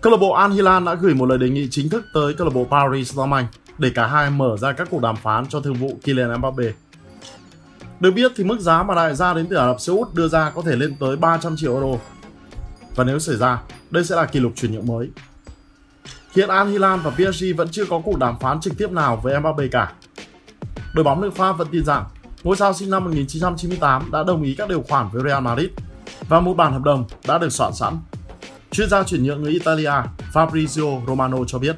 Câu lạc bộ Al Hilal đã gửi một lời đề nghị chính thức tới câu lạc bộ Paris Saint-Germain để cả hai mở ra các cuộc đàm phán cho thương vụ Kylian Mbappe. Được biết thì mức giá mà đại gia đến từ Ả Rập Xê Út đưa ra có thể lên tới 300 triệu euro. Và nếu xảy ra, đây sẽ là kỷ lục chuyển nhượng mới. Hiện Al Hilal và PSG vẫn chưa có cuộc đàm phán trực tiếp nào với Mbappe cả. Đội bóng nước Pháp vẫn tin rằng ngôi sao sinh năm 1998 đã đồng ý các điều khoản với Real Madrid và một bản hợp đồng đã được soạn sẵn. Chuyên gia chuyển nhượng người Italia Fabrizio Romano cho biết.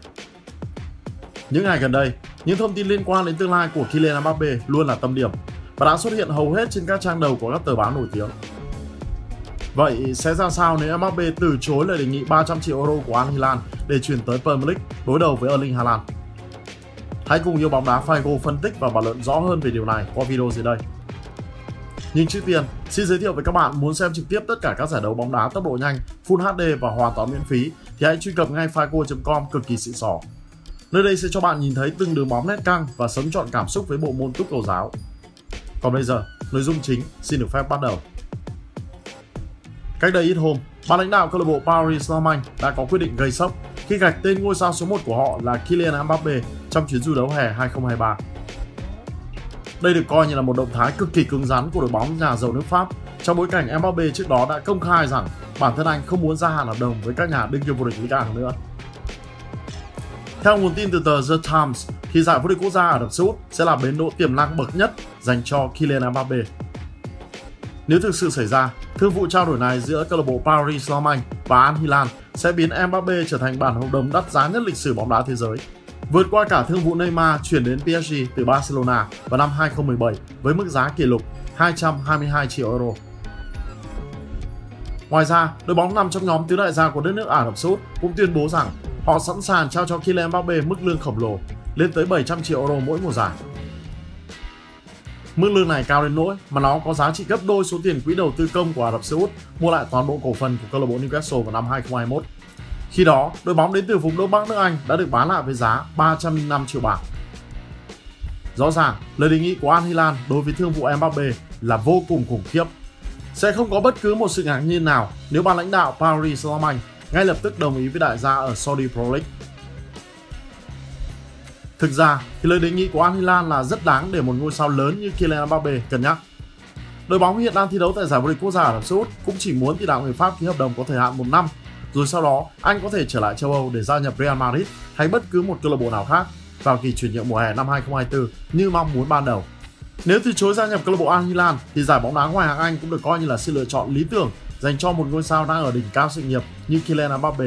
Những ngày gần đây, những thông tin liên quan đến tương lai của Kylian Mbappe luôn là tâm điểm và đã xuất hiện hầu hết trên các trang đầu của các tờ báo nổi tiếng. Vậy sẽ ra sao nếu Mbappe từ chối lời đề nghị 300 triệu euro của Al Hilal để chuyển tới Premier League đối đầu với Erling Haaland? Hãy cùng yêu bóng đá Figo phân tích và bàn luận rõ hơn về điều này qua video dưới đây. Nhưng trước tiên, xin giới thiệu với các bạn muốn xem trực tiếp tất cả các giải đấu bóng đá tốc độ nhanh, Full HD và hoàn toàn miễn phí thì hãy truy cập ngay fico.com cực kỳ xịn sò. Nơi đây sẽ cho bạn nhìn thấy từng đường bóng nét căng và sống trọn cảm xúc với bộ môn túc cầu giáo. Còn bây giờ, nội dung chính xin được phép bắt đầu. Cách đây ít hôm, ban lãnh đạo câu lạc bộ Paris Saint-Germain đã có quyết định gây sốc khi gạch tên ngôi sao số 1 của họ là Kylian Mbappe trong chuyến du đấu hè 2023. Đây được coi như là một động thái cực kỳ cứng rắn của đội bóng nhà giàu nước Pháp trong bối cảnh Mbappe trước đó đã công khai rằng bản thân anh không muốn gia hạn hợp đồng với các nhà đương kim vô địch Liga A nữa. Theo nguồn tin từ tờ The Times, thì giải vô địch quốc gia Ả Rập Xê Út sẽ là bến đỗ tiềm năng bậc nhất dành cho Kylian Mbappe. Nếu thực sự xảy ra, thương vụ trao đổi này giữa câu lạc bộ Paris Saint-Germain và Al Hilal sẽ biến Mbappe trở thành bản hợp đồng đắt giá nhất lịch sử bóng đá thế giới. Vượt qua cả thương vụ Neymar chuyển đến PSG từ Barcelona vào năm 2017 với mức giá kỷ lục 222 triệu euro. Ngoài ra, đội bóng nằm trong nhóm tứ đại gia của đất nước Ả Rập Xê Út cũng tuyên bố rằng họ sẵn sàng trao cho Kylian Mbappe mức lương khổng lồ lên tới 700 triệu euro mỗi mùa giải. Mức lương này cao đến nỗi mà nó có giá trị gấp đôi số tiền quỹ đầu tư công của Ả Rập Xê Út mua lại toàn bộ cổ phần của câu lạc bộ Newcastle vào năm 2021. Khi đó, đội bóng đến từ vùng Đông Bắc nước Anh đã được bán lại với giá 305 triệu bảng. Rõ ràng, lời đề nghị của Al Hilal đối với thương vụ Mbappe là vô cùng khủng khiếp. Sẽ không có bất cứ một sự ngạc nhiên nào nếu ban lãnh đạo Paris Saint-Germain ngay lập tức đồng ý với đại gia ở Saudi Pro League. Thực ra thì lời đề nghị của Al Hilal là rất đáng để một ngôi sao lớn như Kylian Mbappe cân nhắc. Đội bóng hiện đang thi đấu tại giải vô địch quốc gia Ả Rập Xê Út cũng chỉ muốn tỷ đạo người Pháp ký hợp đồng có thời hạn một năm, rồi sau đó anh có thể trở lại châu Âu để gia nhập Real Madrid hay bất cứ một câu lạc bộ nào khác vào kỳ chuyển nhượng mùa hè năm 2024 như mong muốn ban đầu. Nếu từ chối gia nhập câu lạc bộ Al Hilal thì giải bóng đá ngoài hạng Anh cũng được coi như là sự lựa chọn lý tưởng dành cho một ngôi sao đang ở đỉnh cao sự nghiệp như Kylian Mbappe.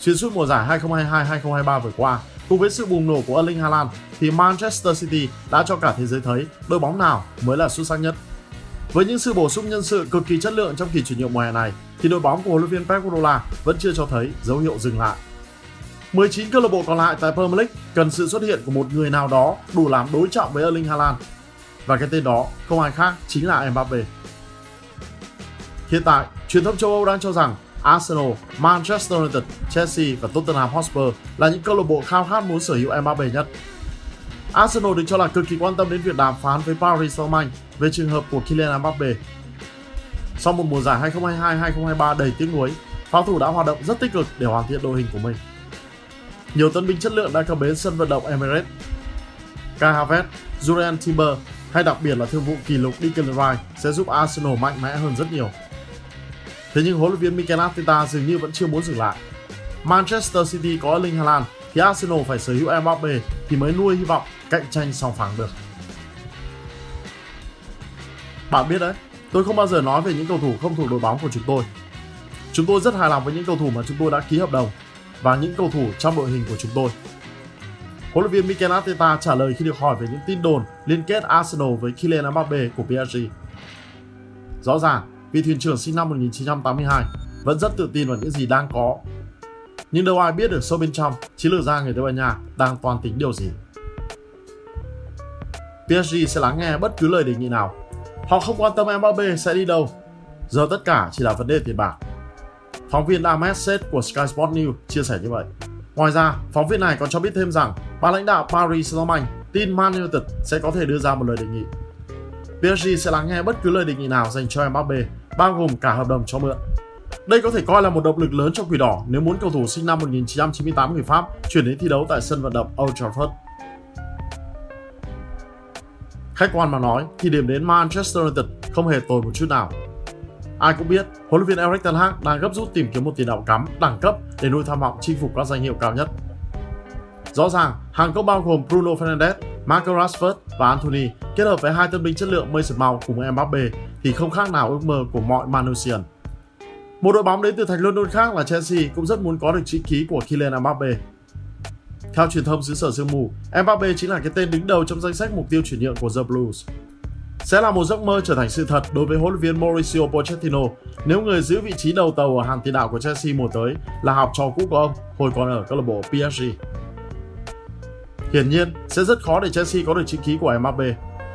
Xuyên suốt mùa giải 2022-2023 vừa qua, cùng với sự bùng nổ của Erling Haaland thì Manchester City đã cho cả thế giới thấy đội bóng nào mới là xuất sắc nhất. Với những sự bổ sung nhân sự cực kỳ chất lượng trong kỳ chuyển nhượng mùa hè này thì đội bóng của huấn luyện viên Pep Guardiola vẫn chưa cho thấy dấu hiệu dừng lại. 19 câu lạc bộ còn lại tại Premier League cần sự xuất hiện của một người nào đó đủ làm đối trọng với Erling Haaland. Và cái tên đó không ai khác chính là Mbappe. Hiện tại, truyền thông châu Âu đang cho rằng Arsenal, Manchester United, Chelsea và Tottenham Hotspur là những câu lạc bộ khao khát muốn sở hữu Mbappe nhất. Arsenal được cho là cực kỳ quan tâm đến việc đàm phán với Paris Saint-Germain về trường hợp của Kylian Mbappe. Sau một mùa giải 2022-2023 đầy tiếc nuối, pháo thủ đã hoạt động rất tích cực để hoàn thiện đội hình của mình. Nhiều tân binh chất lượng đã cập bến sân vận động Emirates. Kai Havertz, Julian Timber hay đặc biệt là thương vụ kỷ lục Declan Rice sẽ giúp Arsenal mạnh mẽ hơn rất nhiều. Thế nhưng huấn luyện viên Mikel Arteta dường như vẫn chưa muốn dừng lại. Manchester City có Erling Haaland thì Arsenal phải sở hữu Mbappe thì mới nuôi hy vọng cạnh tranh song phẳng được. Bạn biết đấy, tôi không bao giờ nói về những cầu thủ không thuộc đội bóng của chúng tôi. Chúng tôi rất hài lòng với những cầu thủ mà chúng tôi đã ký hợp đồng và những cầu thủ trong đội hình của chúng tôi. Huấn luyện viên Mikel Arteta trả lời khi được hỏi về những tin đồn liên kết Arsenal với Kylian Mbappe của PSG. Rõ ràng, vị thuyền trưởng sinh năm 1982 vẫn rất tự tin vào những gì đang có. Nhưng đâu ai biết được sâu bên trong chiến lược gia người Tây Ban Nha đang toàn tính điều gì. PSG sẽ lắng nghe bất cứ lời đề nghị nào. Họ không quan tâm Mbappe sẽ đi đâu. Giờ tất cả chỉ là vấn đề tiền bạc. Phóng viên Ahmed Seth của Sky Sport News chia sẻ như vậy. Ngoài ra, phóng viên này còn cho biết thêm rằng ban lãnh đạo Paris Saint-Germain tin Man United sẽ có thể đưa ra một lời đề nghị. PSG sẽ lắng nghe bất cứ lời đề nghị nào dành cho Mbappe, bao gồm cả hợp đồng cho mượn. Đây có thể coi là một động lực lớn cho Quỷ Đỏ nếu muốn cầu thủ sinh năm 1998 người Pháp chuyển đến thi đấu tại sân vận động Old Trafford. Khách quan mà nói thì điểm đến Manchester United không hề tồi một chút nào. Ai cũng biết, huấn luyện viên Erik ten Hag đang gấp rút tìm kiếm một tiền đạo cắm đẳng cấp để nuôi tham vọng chinh phục các danh hiệu cao nhất. Rõ ràng, hàng công bao gồm Bruno Fernandes, Marco Rashford và Anthony kết hợp với hai tân binh chất lượng Mason Mount cùng Mbappe thì không khác nào ước mơ của mọi Manusian. Một đội bóng đến từ thành London khác là Chelsea cũng rất muốn có được chữ ký của Kylian Mbappe. Theo truyền thông xứ sở sương mù, Mbappe chính là cái tên đứng đầu trong danh sách mục tiêu chuyển nhượng của The Blues. Sẽ là một giấc mơ trở thành sự thật đối với huấn luyện viên Mauricio Pochettino nếu người giữ vị trí đầu tàu ở hàng tiền đạo của Chelsea mùa tới là học trò cũ của ông hồi còn ở câu lạc bộ PSG. Hiển nhiên, sẽ rất khó để Chelsea có được chữ ký của Mbappe,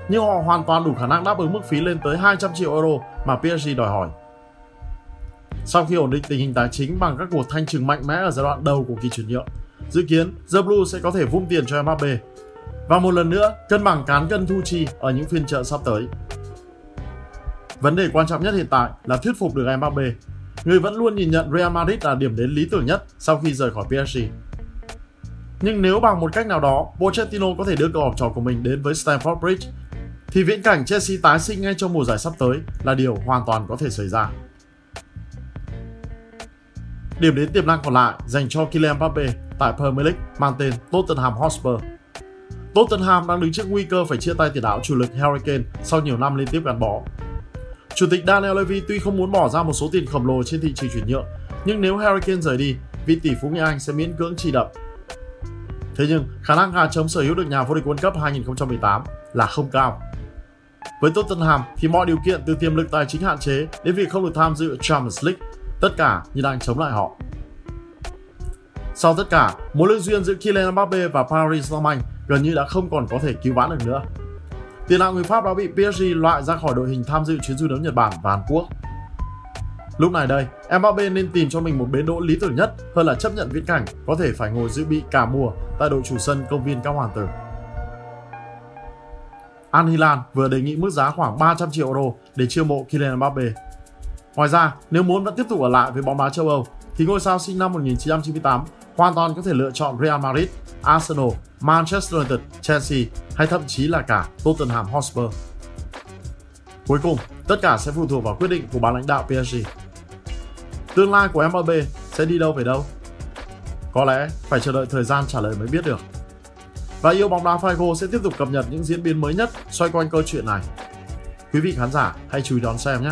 nhưng họ hoàn toàn đủ khả năng đáp ứng mức phí lên tới 200 triệu euro mà PSG đòi hỏi. Sau khi ổn định tình hình tài chính bằng các cuộc thanh trừng mạnh mẽ ở giai đoạn đầu của kỳ chuyển nhượng, dự kiến The Blue sẽ có thể vung tiền cho Mbappe. Và một lần nữa, cân bằng cán cân thu chi ở những phiên chợ sắp tới. Vấn đề quan trọng nhất hiện tại là thuyết phục được Mbappe. Người vẫn luôn nhìn nhận Real Madrid là điểm đến lý tưởng nhất sau khi rời khỏi PSG. Nhưng nếu bằng một cách nào đó, Pochettino có thể đưa cậu học trò của mình đến với Stamford Bridge, thì viễn cảnh Chelsea tái sinh ngay trong mùa giải sắp tới là điều hoàn toàn có thể xảy ra. Điểm đến tiềm năng còn lại dành cho Kylian Mbappe tại Premier League mang tên Tottenham Hotspur. Tottenham đang đứng trước nguy cơ phải chia tay tiền đạo chủ lực Harry Kane sau nhiều năm liên tiếp gắn bó. Chủ tịch Daniel Levy tuy không muốn bỏ ra một số tiền khổng lồ trên thị trường chuyển nhượng, nhưng nếu Harry Kane rời đi, vị tỷ phú người Anh sẽ miễn cưỡng chi đậm. Thế nhưng, khả năng gà chống sở hữu được nhà vô địch World Cup 2018 là không cao. Với Tottenham thì mọi điều kiện từ tiềm lực tài chính hạn chế đến việc không được tham dự Champions League tất cả như đang chống lại họ. Sau tất cả, mối lương duyên giữa Kylian Mbappe và Paris Saint-Germain gần như đã không còn có thể cứu vãn được nữa. Tiền đạo người Pháp đã bị PSG loại ra khỏi đội hình tham dự chuyến du đấu Nhật Bản và Hàn Quốc. Lúc này đây, Mbappe nên tìm cho mình một bến đỗ lý tưởng nhất hơn là chấp nhận viễn cảnh có thể phải ngồi dự bị cả mùa tại đội chủ sân công viên các hoàng tử. Al Hilal vừa đề nghị mức giá khoảng 300 triệu euro để chiêu mộ Kylian Mbappe Ngoài ra, nếu muốn vẫn tiếp tục ở lại với bóng đá châu Âu, thì ngôi sao sinh năm 1998 hoàn toàn có thể lựa chọn Real Madrid, Arsenal, Manchester United, Chelsea hay thậm chí là cả Tottenham Hotspur. Cuối cùng, tất cả sẽ phụ thuộc vào quyết định của ban lãnh đạo PSG. Tương lai của Mbappe sẽ đi đâu về đâu? Có lẽ phải chờ đợi thời gian trả lời mới biết được. Và yêu bóng đá Figo sẽ tiếp tục cập nhật những diễn biến mới nhất xoay quanh câu chuyện này. Quý vị khán giả hãy chú ý đón xem nhé!